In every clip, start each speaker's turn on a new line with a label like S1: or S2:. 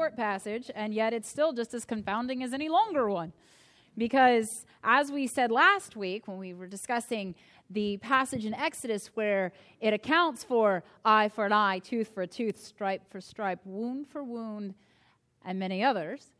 S1: Short passage, and yet it's still just as confounding as any longer one. Because, as we said last week when we were discussing the passage in Exodus where it accounts for eye for an eye, tooth for a tooth, stripe for stripe, wound for wound, and many others,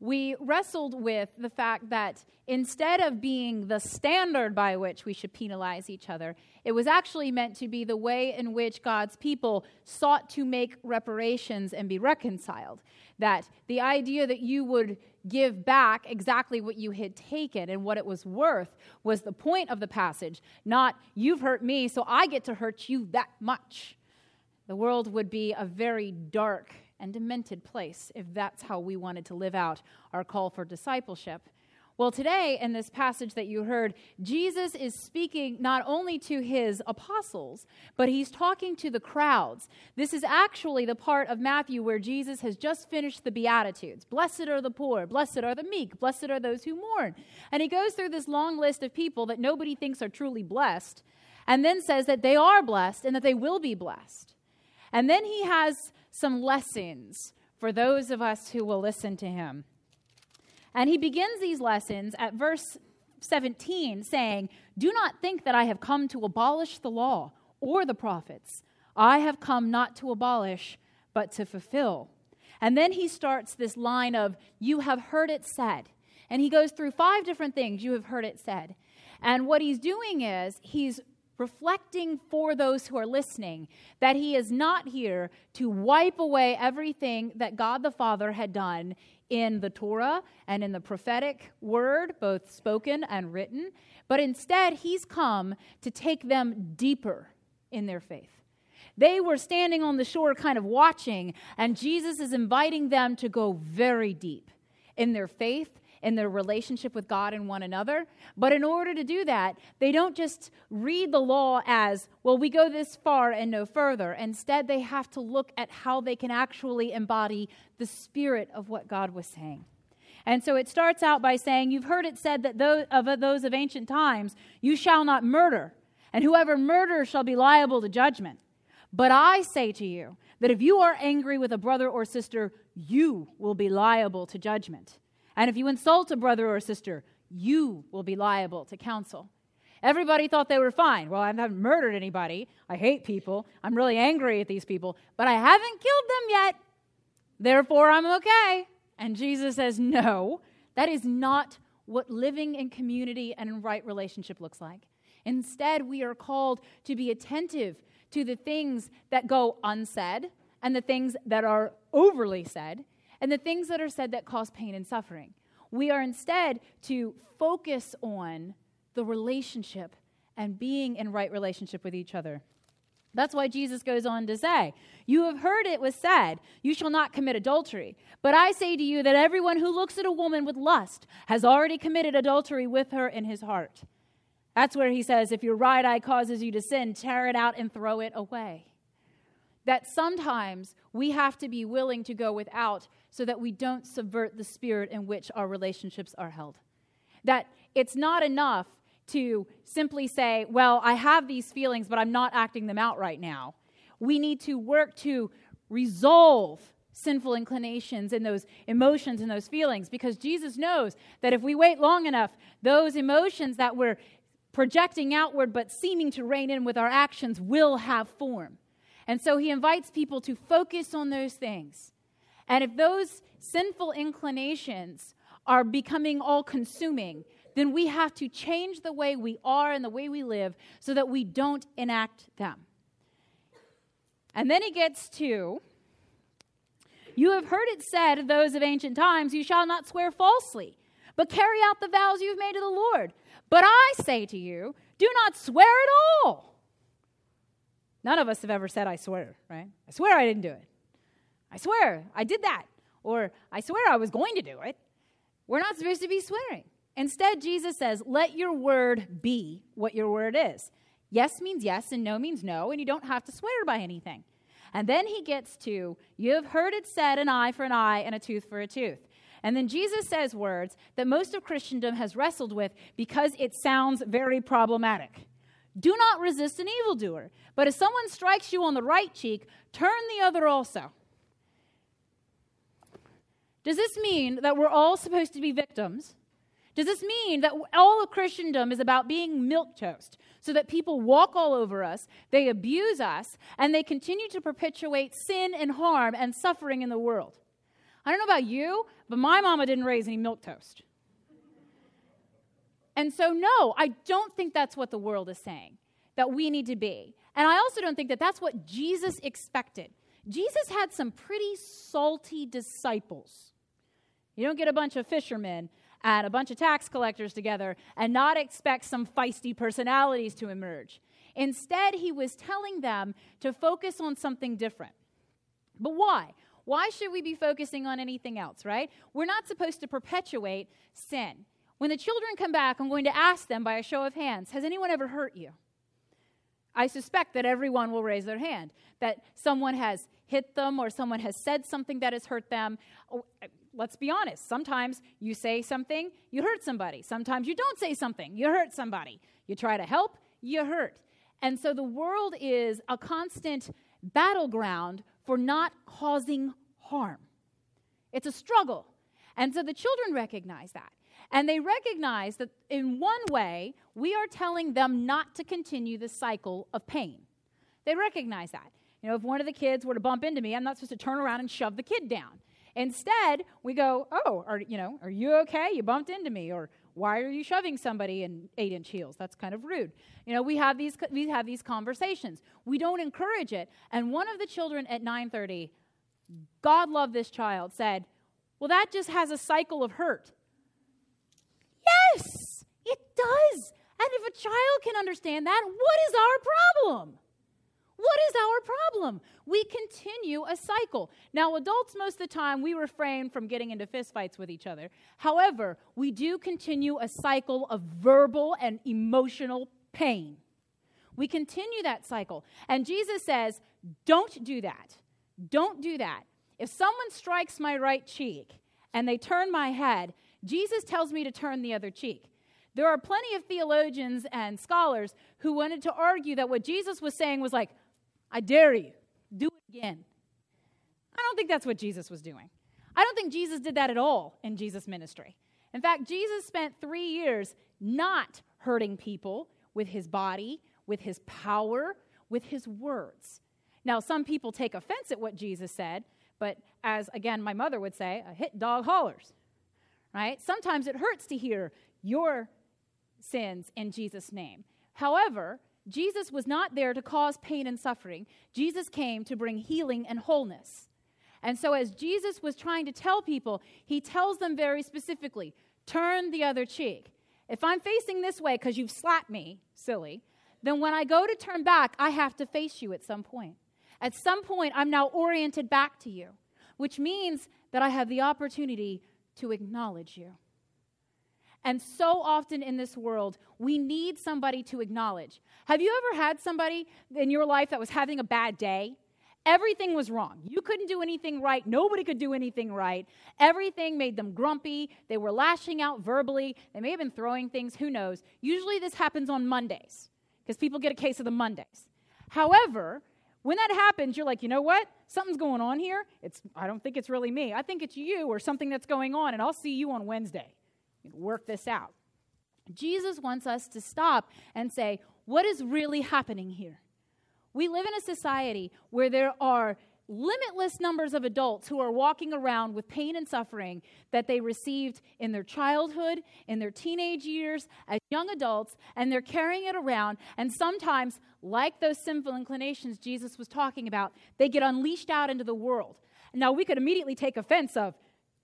S1: we wrestled with the fact that instead of being the standard by which we should penalize each other, it was actually meant to be the way in which God's people sought to make reparations and be reconciled. That the idea that you would give back exactly what you had taken and what it was worth was the point of the passage, not you've hurt me, so I get to hurt you that much. The world would be a very dark and demented place if that's how we wanted to live out our call for discipleship. Well, today, in this passage that you heard, Jesus is speaking not only to his apostles, but he's talking to the crowds. This is actually the part of Matthew where Jesus has just finished the Beatitudes. Blessed are the poor, blessed are the meek, blessed are those who mourn. And he goes through this long list of people that nobody thinks are truly blessed, and then says that they are blessed and that they will be blessed. And then he has some lessons for those of us who will listen to him. And he begins these lessons at verse 17 saying, Do not think that I have come to abolish the law or the prophets. I have come not to abolish, but to fulfill. And then he starts this line of, You have heard it said. And he goes through five different things you have heard it said. And what he's doing is he's reflecting for those who are listening that he is not here to wipe away everything that God the Father had done in the Torah and in the prophetic word, both spoken and written, but instead he's come to take them deeper in their faith. They were standing on the shore, kind of watching, and Jesus is inviting them to go very deep in their faith in their relationship with God and one another. But in order to do that, they don't just read the law as, well, we go this far and no further. Instead, they have to look at how they can actually embody the spirit of what God was saying. And so it starts out by saying, You've heard it said that those of those of ancient times, you shall not murder, and whoever murders shall be liable to judgment. But I say to you that if you are angry with a brother or sister, you will be liable to judgment. And if you insult a brother or a sister, you will be liable to counsel. Everybody thought they were fine. Well, I haven't murdered anybody. I hate people. I'm really angry at these people, but I haven't killed them yet. Therefore, I'm okay. And Jesus says, No, that is not what living in community and in right relationship looks like. Instead, we are called to be attentive to the things that go unsaid and the things that are overly said and the things that are said that cause pain and suffering. We are instead to focus on the relationship and being in right relationship with each other. That's why Jesus goes on to say, You have heard it was said, You shall not commit adultery. But I say to you that everyone who looks at a woman with lust has already committed adultery with her in his heart. That's where he says, If your right eye causes you to sin, tear it out and throw it away that sometimes we have to be willing to go without so that we don't subvert the spirit in which our relationships are held. That it's not enough to simply say, Well, I have these feelings, but I'm not acting them out right now. We need to work to resolve sinful inclinations and those emotions and those feelings because Jesus knows that if we wait long enough, those emotions that we're projecting outward but seeming to rein in with our actions will have form. And so he invites people to focus on those things. And if those sinful inclinations are becoming all consuming, then we have to change the way we are and the way we live so that we don't enact them. And then he gets to You have heard it said of those of ancient times, You shall not swear falsely, but carry out the vows you've made to the Lord. But I say to you, do not swear at all None of us have ever said, I swear, right? I swear I didn't do it. I swear I did that. Or I swear I was going to do it. We're not supposed to be swearing. Instead, Jesus says, let your word be what your word is. Yes means yes, and no means no, and you don't have to swear by anything. And then he gets to, you have heard it said, an eye for an eye and a tooth for a tooth. And then Jesus says words that most of Christendom has wrestled with because it sounds very problematic. Do not resist an evildoer, but if someone strikes you on the right cheek, turn the other also. Does this mean that we're all supposed to be victims? Does this mean that all of Christendom is about being milk toast so that people walk all over us, they abuse us, and they continue to perpetuate sin and harm and suffering in the world? I don't know about you, but my mama didn't raise any milk toast. And so, no, I don't think that's what the world is saying that we need to be. And I also don't think that that's what Jesus expected. Jesus had some pretty salty disciples. You don't get a bunch of fishermen and a bunch of tax collectors together and not expect some feisty personalities to emerge. Instead, he was telling them to focus on something different. But why? Why should we be focusing on anything else, right? We're not supposed to perpetuate sin. When the children come back, I'm going to ask them by a show of hands Has anyone ever hurt you? I suspect that everyone will raise their hand, that someone has hit them or someone has said something that has hurt them. Oh, let's be honest. Sometimes you say something, you hurt somebody. Sometimes you don't say something, you hurt somebody. You try to help, you hurt. And so the world is a constant battleground for not causing harm. It's a struggle. And so the children recognize that. And they recognize that in one way, we are telling them not to continue the cycle of pain. They recognize that. You know, if one of the kids were to bump into me, I'm not supposed to turn around and shove the kid down. Instead, we go, "Oh, are you know, are you okay? You bumped into me," or "Why are you shoving somebody in eight-inch heels? That's kind of rude." You know, we have these we have these conversations. We don't encourage it. And one of the children at 9:30, God love this child, said, "Well, that just has a cycle of hurt." Yes, it does. And if a child can understand that, what is our problem? What is our problem? We continue a cycle. Now, adults, most of the time, we refrain from getting into fistfights with each other. However, we do continue a cycle of verbal and emotional pain. We continue that cycle. And Jesus says, don't do that. Don't do that. If someone strikes my right cheek and they turn my head, Jesus tells me to turn the other cheek. There are plenty of theologians and scholars who wanted to argue that what Jesus was saying was like, I dare you, do it again. I don't think that's what Jesus was doing. I don't think Jesus did that at all in Jesus' ministry. In fact, Jesus spent three years not hurting people with his body, with his power, with his words. Now, some people take offense at what Jesus said, but as again my mother would say, a hit dog hollers. Right? Sometimes it hurts to hear your sins in Jesus' name. However, Jesus was not there to cause pain and suffering. Jesus came to bring healing and wholeness. And so, as Jesus was trying to tell people, he tells them very specifically turn the other cheek. If I'm facing this way because you've slapped me, silly, then when I go to turn back, I have to face you at some point. At some point, I'm now oriented back to you, which means that I have the opportunity to acknowledge you. And so often in this world, we need somebody to acknowledge. Have you ever had somebody in your life that was having a bad day? Everything was wrong. You couldn't do anything right. Nobody could do anything right. Everything made them grumpy. They were lashing out verbally. They may have been throwing things. Who knows? Usually this happens on Mondays because people get a case of the Mondays. However, when that happens, you're like, you know what? Something's going on here. It's, I don't think it's really me. I think it's you or something that's going on, and I'll see you on Wednesday work this out. Jesus wants us to stop and say, what is really happening here? We live in a society where there are limitless numbers of adults who are walking around with pain and suffering that they received in their childhood, in their teenage years, as young adults, and they're carrying it around. And sometimes, like those sinful inclinations Jesus was talking about, they get unleashed out into the world. Now, we could immediately take offense of,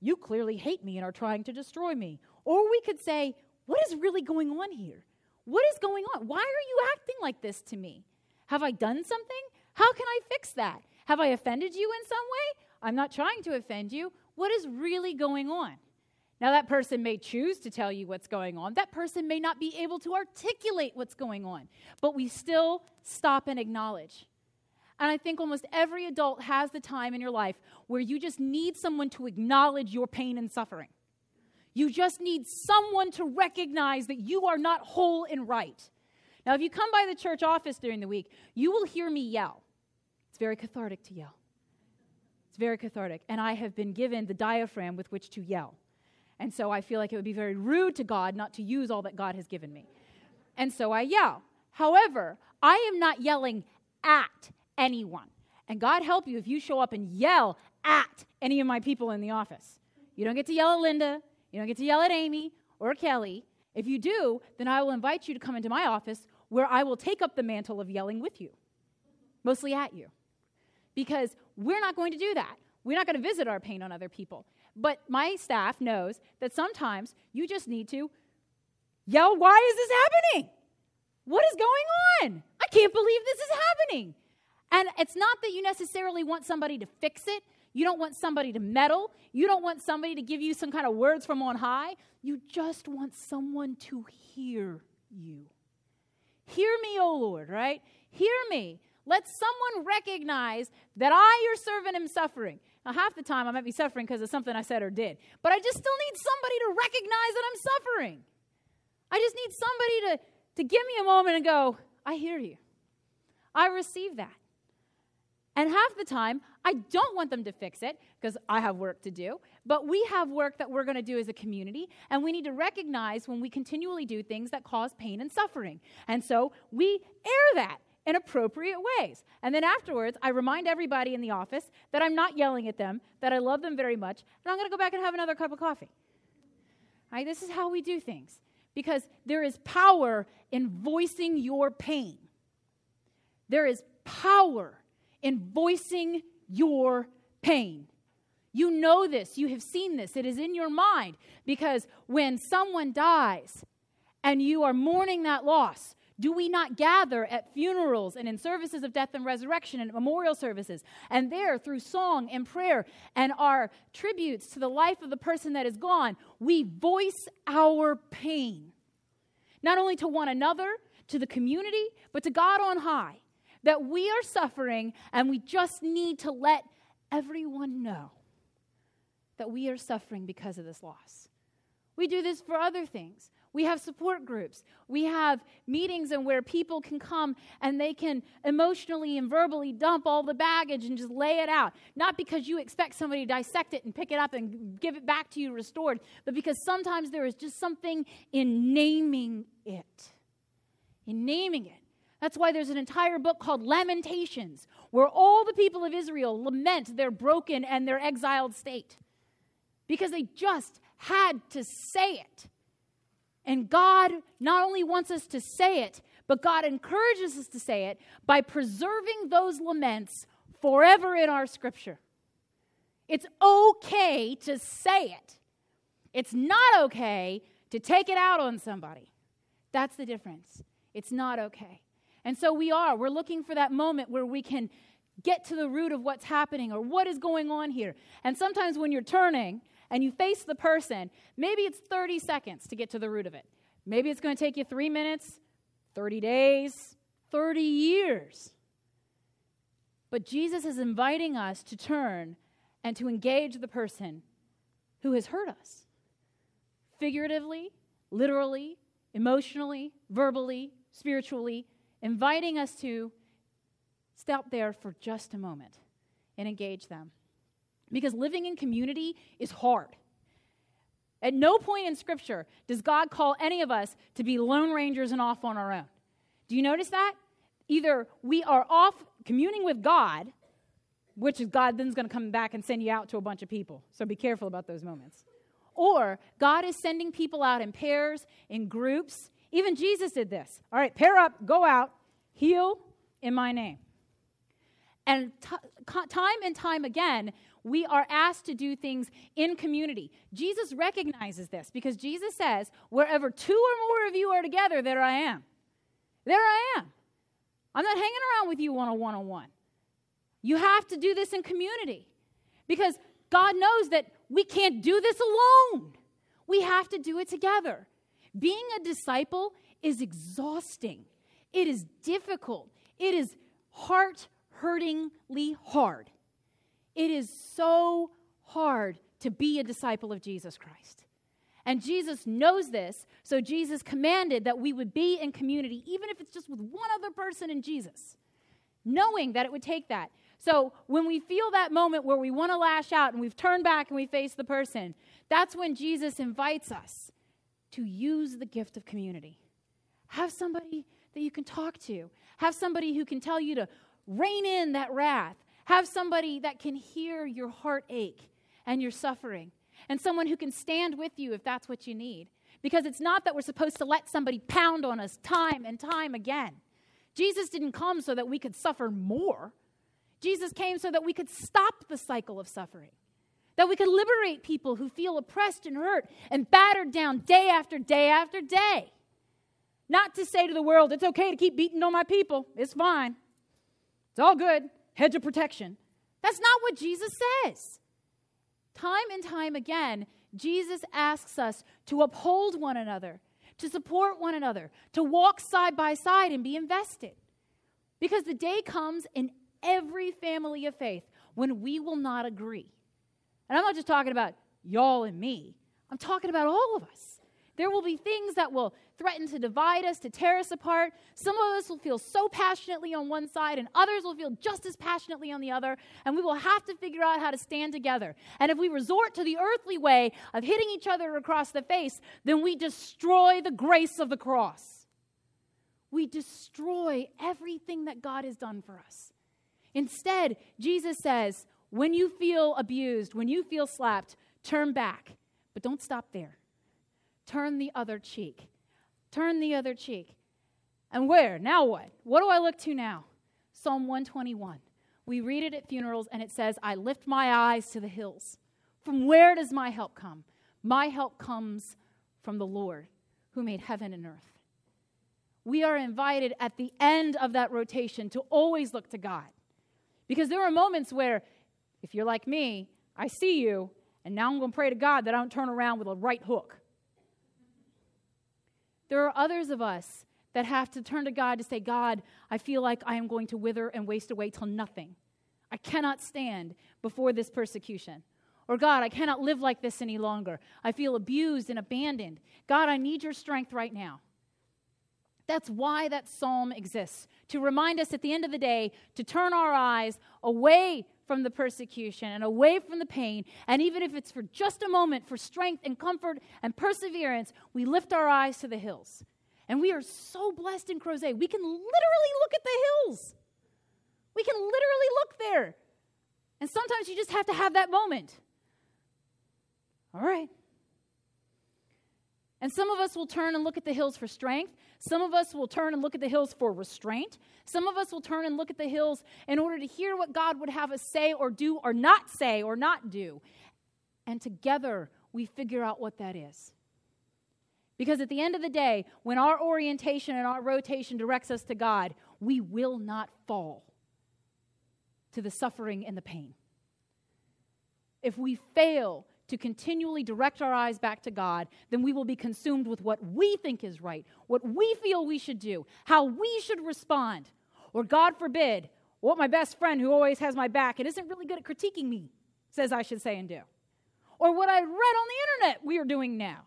S1: you clearly hate me and are trying to destroy me. Or we could say, What is really going on here? What is going on? Why are you acting like this to me? Have I done something? How can I fix that? Have I offended you in some way? I'm not trying to offend you. What is really going on? Now, that person may choose to tell you what's going on. That person may not be able to articulate what's going on, but we still stop and acknowledge. And I think almost every adult has the time in your life where you just need someone to acknowledge your pain and suffering. You just need someone to recognize that you are not whole and right. Now, if you come by the church office during the week, you will hear me yell. It's very cathartic to yell. It's very cathartic. And I have been given the diaphragm with which to yell. And so I feel like it would be very rude to God not to use all that God has given me. And so I yell. However, I am not yelling at anyone. And God help you if you show up and yell at any of my people in the office. You don't get to yell at Linda. You don't get to yell at Amy or Kelly. If you do, then I will invite you to come into my office where I will take up the mantle of yelling with you, mostly at you. Because we're not going to do that. We're not going to visit our pain on other people. But my staff knows that sometimes you just need to yell, Why is this happening? What is going on? I can't believe this is happening. And it's not that you necessarily want somebody to fix it. You don't want somebody to meddle. You don't want somebody to give you some kind of words from on high. You just want someone to hear you. Hear me, O Lord, right? Hear me. Let someone recognize that I, your servant, am suffering. Now, half the time I might be suffering because of something I said or did, but I just still need somebody to recognize that I'm suffering. I just need somebody to, to give me a moment and go, I hear you. I receive that. And half the time, I don't want them to fix it because I have work to do, but we have work that we're going to do as a community, and we need to recognize when we continually do things that cause pain and suffering. And so we air that in appropriate ways. And then afterwards, I remind everybody in the office that I'm not yelling at them, that I love them very much, and I'm going to go back and have another cup of coffee. Right? This is how we do things because there is power in voicing your pain. There is power in voicing your pain. You know this, you have seen this, it is in your mind because when someone dies and you are mourning that loss, do we not gather at funerals and in services of death and resurrection and memorial services? And there, through song and prayer and our tributes to the life of the person that is gone, we voice our pain. Not only to one another, to the community, but to God on high. That we are suffering and we just need to let everyone know that we are suffering because of this loss. We do this for other things. We have support groups. We have meetings and where people can come and they can emotionally and verbally dump all the baggage and just lay it out. Not because you expect somebody to dissect it and pick it up and give it back to you restored, but because sometimes there is just something in naming it. In naming it. That's why there's an entire book called Lamentations, where all the people of Israel lament their broken and their exiled state. Because they just had to say it. And God not only wants us to say it, but God encourages us to say it by preserving those laments forever in our scripture. It's okay to say it, it's not okay to take it out on somebody. That's the difference. It's not okay. And so we are. We're looking for that moment where we can get to the root of what's happening or what is going on here. And sometimes when you're turning, and you face the person, maybe it's 30 seconds to get to the root of it. Maybe it's going to take you three minutes, 30 days, 30 years. But Jesus is inviting us to turn and to engage the person who has hurt us figuratively, literally, emotionally, verbally, spiritually, inviting us to stop there for just a moment and engage them. Because living in community is hard. At no point in Scripture does God call any of us to be lone rangers and off on our own. Do you notice that? Either we are off communing with God, which is God then's going to come back and send you out to a bunch of people. So be careful about those moments. Or God is sending people out in pairs, in groups. Even Jesus did this. All right, pair up, go out, heal in my name. And t- time and time again, we are asked to do things in community. Jesus recognizes this because Jesus says, Wherever two or more of you are together, there I am. There I am. I'm not hanging around with you on one on one. You have to do this in community because God knows that we can't do this alone. We have to do it together. Being a disciple is exhausting, it is difficult, it is heart hurtingly hard. It is so hard to be a disciple of Jesus Christ. And Jesus knows this, so Jesus commanded that we would be in community, even if it's just with one other person in Jesus, knowing that it would take that. So when we feel that moment where we want to lash out and we've turned back and we face the person, that's when Jesus invites us to use the gift of community. Have somebody that you can talk to, have somebody who can tell you to rein in that wrath, have somebody that can hear your heartache and your suffering, and someone who can stand with you if that's what you need. Because it's not that we're supposed to let somebody pound on us time and time again. Jesus didn't come so that we could suffer more. Jesus came so that we could stop the cycle of suffering, that we could liberate people who feel oppressed and hurt and battered down day after day after day. Not to say to the world, it's okay to keep beating on my people, it's fine, it's all good, hedge of protection. That's not what Jesus says. Time and time again, Jesus asks us to uphold one another, to support one another, to walk side by side and be invested. Because the day comes in every family of faith when we will not agree. And I'm not just talking about y'all and me, I'm talking about all of us. There will be things that will threaten to divide us, to tear us apart. Some of us will feel so passionately on one side, and others will feel just as passionately on the other. And we will have to figure out how to stand together. And if we resort to the earthly way of hitting each other across the face, then we destroy the grace of the cross. We destroy everything that God has done for us. Instead, Jesus says, when you feel abused, when you feel slapped, turn back. But don't stop there. Turn the other cheek. Turn the other cheek. And where? Now what? What do I look to now? Psalm 121. We read it at funerals and it says, I lift my eyes to the hills. From where does my help come? My help comes from the Lord who made heaven and earth. We are invited at the end of that rotation to always look to God. Because there are moments where, if you're like me, I see you, and now I'm going to pray to God that I don't turn around with a right hook. There are others of us that have to turn to God to say, God, I feel like I am going to wither and waste away till nothing. I cannot stand before this persecution. Or, God, I cannot live like this any longer. I feel abused and abandoned. God, I need your strength right now. That's why that psalm exists to remind us at the end of the day to turn our eyes away from the persecution and away from the pain. And even if it's for just a moment, for strength and comfort and perseverance, we lift our eyes to the hills. And we are so blessed in Crozet. We can literally look at the hills. We can literally look there. And sometimes you just have to have that moment. All right. And some of us will turn and look at the hills for strength. Some of us will turn and look at the hills for restraint. Some of us will turn and look at the hills in order to hear what God would have us say or do or not say or not do. And together we figure out what that is. Because at the end of the day, when our orientation and our rotation directs us to God, we will not fall to the suffering and the pain. If we fail to continually direct our eyes back to God, then we will be consumed with what we think is right, what we feel we should do, how we should respond. Or, God forbid, what my best friend who always has my back and isn't really good at critiquing me says I should say and do. Or what I read on the internet we are doing now.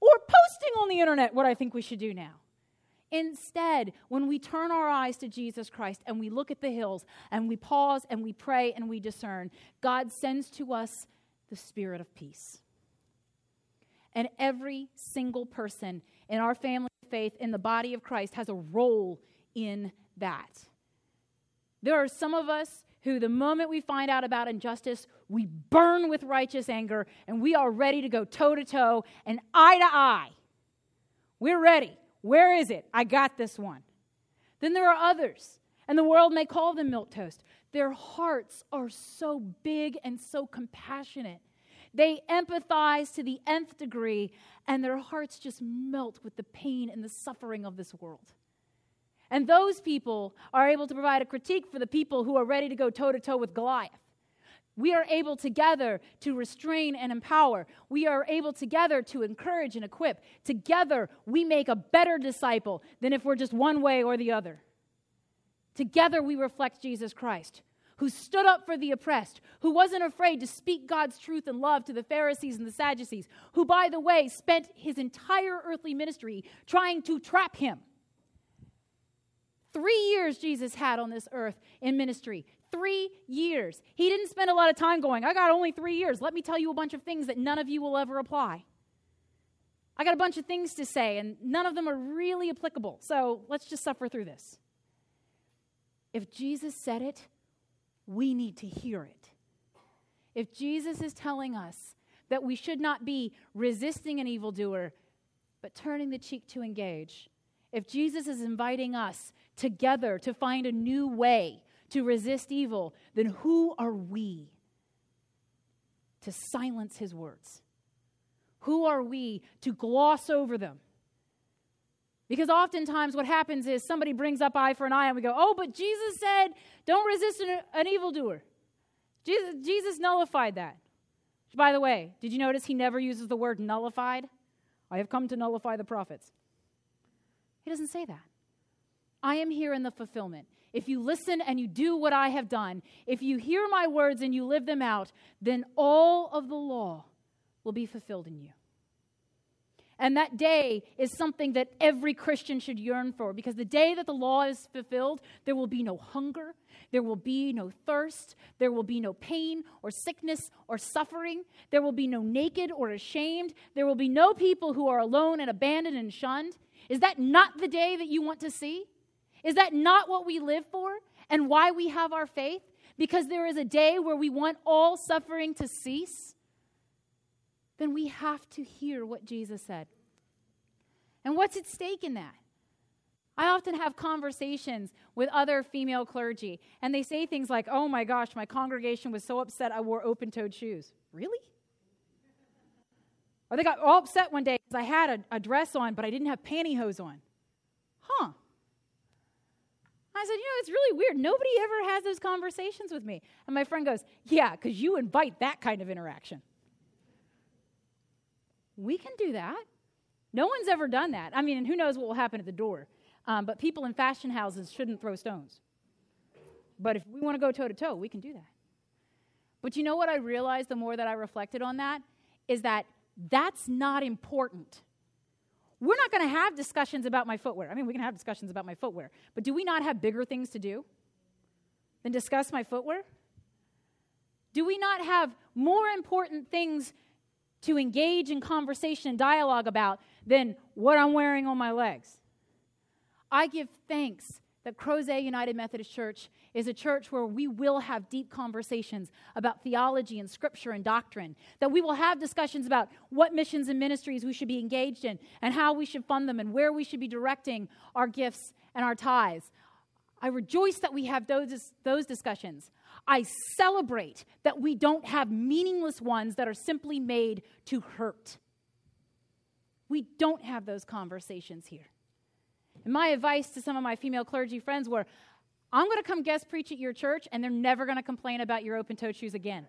S1: Or posting on the internet what I think we should do now. Instead, when we turn our eyes to Jesus Christ and we look at the hills and we pause and we pray and we discern, God sends to us the spirit of peace. And every single person in our family of faith in the body of Christ has a role in that. There are some of us who, the moment we find out about injustice, we burn with righteous anger and we are ready to go toe to toe and eye to eye. We're ready. Where is it? I got this one. Then there are others, and the world may call them milk toast, their hearts are so big and so compassionate. They empathize to the nth degree, and their hearts just melt with the pain and the suffering of this world. And those people are able to provide a critique for the people who are ready to go toe to toe with Goliath. We are able together to restrain and empower. We are able together to encourage and equip. Together, we make a better disciple than if we're just one way or the other. Together, we reflect Jesus Christ, who stood up for the oppressed, who wasn't afraid to speak God's truth and love to the Pharisees and the Sadducees, who, by the way, spent his entire earthly ministry trying to trap him. Three years Jesus had on this earth in ministry. Three years. He didn't spend a lot of time going, I got only three years. Let me tell you a bunch of things that none of you will ever apply. I got a bunch of things to say, and none of them are really applicable. So let's just suffer through this. If Jesus said it, we need to hear it. If Jesus is telling us that we should not be resisting an evildoer, but turning the cheek to engage, if Jesus is inviting us together to find a new way to resist evil, then who are we to silence his words? Who are we to gloss over them? Because oftentimes what happens is somebody brings up eye for an eye and we go, oh, but Jesus said, don't resist an, an evildoer. Jesus, Jesus nullified that. By the way, did you notice he never uses the word nullified? I have come to nullify the prophets. He doesn't say that. I am here in the fulfillment. If you listen and you do what I have done, if you hear my words and you live them out, then all of the law will be fulfilled in you. And that day is something that every Christian should yearn for because the day that the law is fulfilled, there will be no hunger, there will be no thirst, there will be no pain or sickness or suffering, there will be no naked or ashamed, there will be no people who are alone and abandoned and shunned. Is that not the day that you want to see? Is that not what we live for and why we have our faith? Because there is a day where we want all suffering to cease? Then we have to hear what Jesus said. And what's at stake in that? I often have conversations with other female clergy, and they say things like, Oh my gosh, my congregation was so upset I wore open toed shoes. Really? Or they got all upset one day because I had a, a dress on, but I didn't have pantyhose on. Huh. I said, you know, it's really weird. Nobody ever has those conversations with me. And my friend goes, yeah, because you invite that kind of interaction. We can do that. No one's ever done that. I mean, and who knows what will happen at the door. Um, but people in fashion houses shouldn't throw stones. But if we want to go toe to toe, we can do that. But you know what I realized the more that I reflected on that? Is that that's not important. We're not going to have discussions about my footwear. I mean, we can have discussions about my footwear, but do we not have bigger things to do than discuss my footwear? Do we not have more important things to engage in conversation and dialogue about than what I'm wearing on my legs? I give thanks that Crozet United Methodist Church is a church where we will have deep conversations about theology and scripture and doctrine, that we will have discussions about what missions and ministries we should be engaged in and how we should fund them and where we should be directing our gifts and our tithes. I rejoice that we have those, those discussions. I celebrate that we don't have meaningless ones that are simply made to hurt. We don't have those conversations here. And my advice to some of my female clergy friends were I'm going to come guest preach at your church, and they're never going to complain about your open toed shoes again.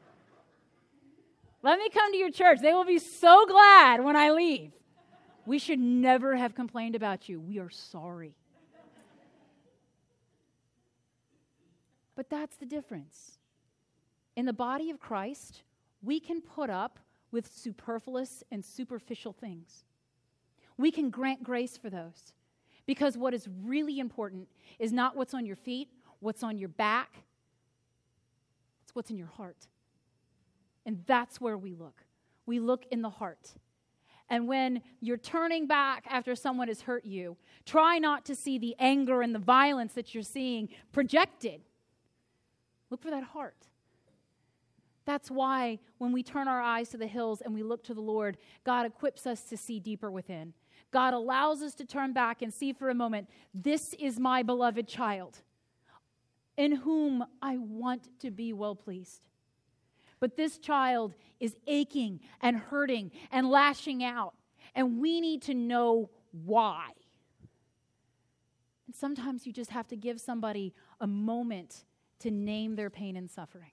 S1: Let me come to your church. They will be so glad when I leave. We should never have complained about you. We are sorry. But that's the difference. In the body of Christ, we can put up with superfluous and superficial things. We can grant grace for those. Because what is really important is not what's on your feet, what's on your back, it's what's in your heart. And that's where we look. We look in the heart. And when you're turning back after someone has hurt you, try not to see the anger and the violence that you're seeing projected. Look for that heart. That's why when we turn our eyes to the hills and we look to the Lord, God equips us to see deeper within. God allows us to turn back and see for a moment this is my beloved child in whom I want to be well pleased. But this child is aching and hurting and lashing out, and we need to know why. And sometimes you just have to give somebody a moment to name their pain and suffering.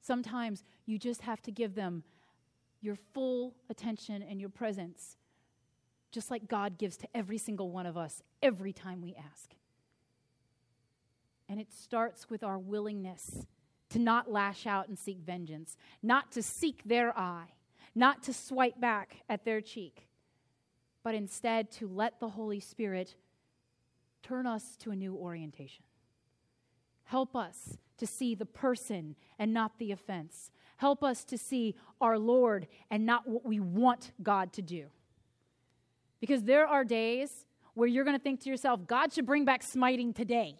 S1: Sometimes you just have to give them your full attention and your presence, just like God gives to every single one of us every time we ask. And it starts with our willingness to not lash out and seek vengeance, not to seek their eye, not to swipe back at their cheek, but instead to let the Holy Spirit turn us to a new orientation. Help us to see the person and not the offense. Help us to see our Lord and not what we want God to do. Because there are days where you're going to think to yourself, God should bring back smiting today.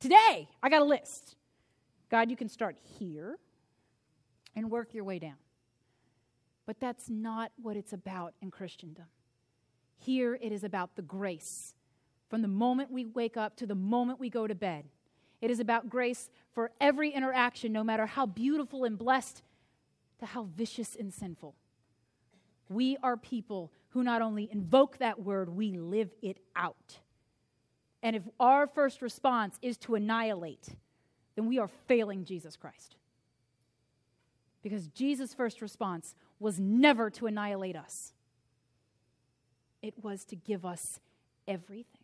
S1: Today, I got a list. God, you can start here and work your way down. But that's not what it's about in Christendom. Here it is about the grace from the moment we wake up to the moment we go to bed. It is about grace for every interaction, no matter how beautiful and blessed to how vicious and sinful. We are people who not only invoke that word, we live it out. And if our first response is to annihilate, then we are failing Jesus Christ. Because Jesus' first response was never to annihilate us, it was to give us everything.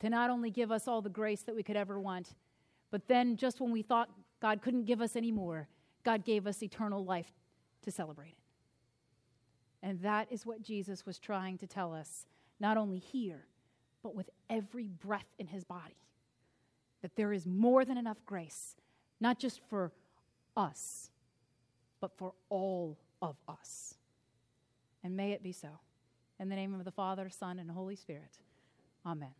S1: To not only give us all the grace that we could ever want, but then just when we thought God couldn't give us any more, God gave us eternal life to celebrate it. And that is what Jesus was trying to tell us, not only here, but with every breath in his body. That there is more than enough grace, not just for us, but for all of us. And may it be so. In the name of the Father, Son, and Holy Spirit. Amen.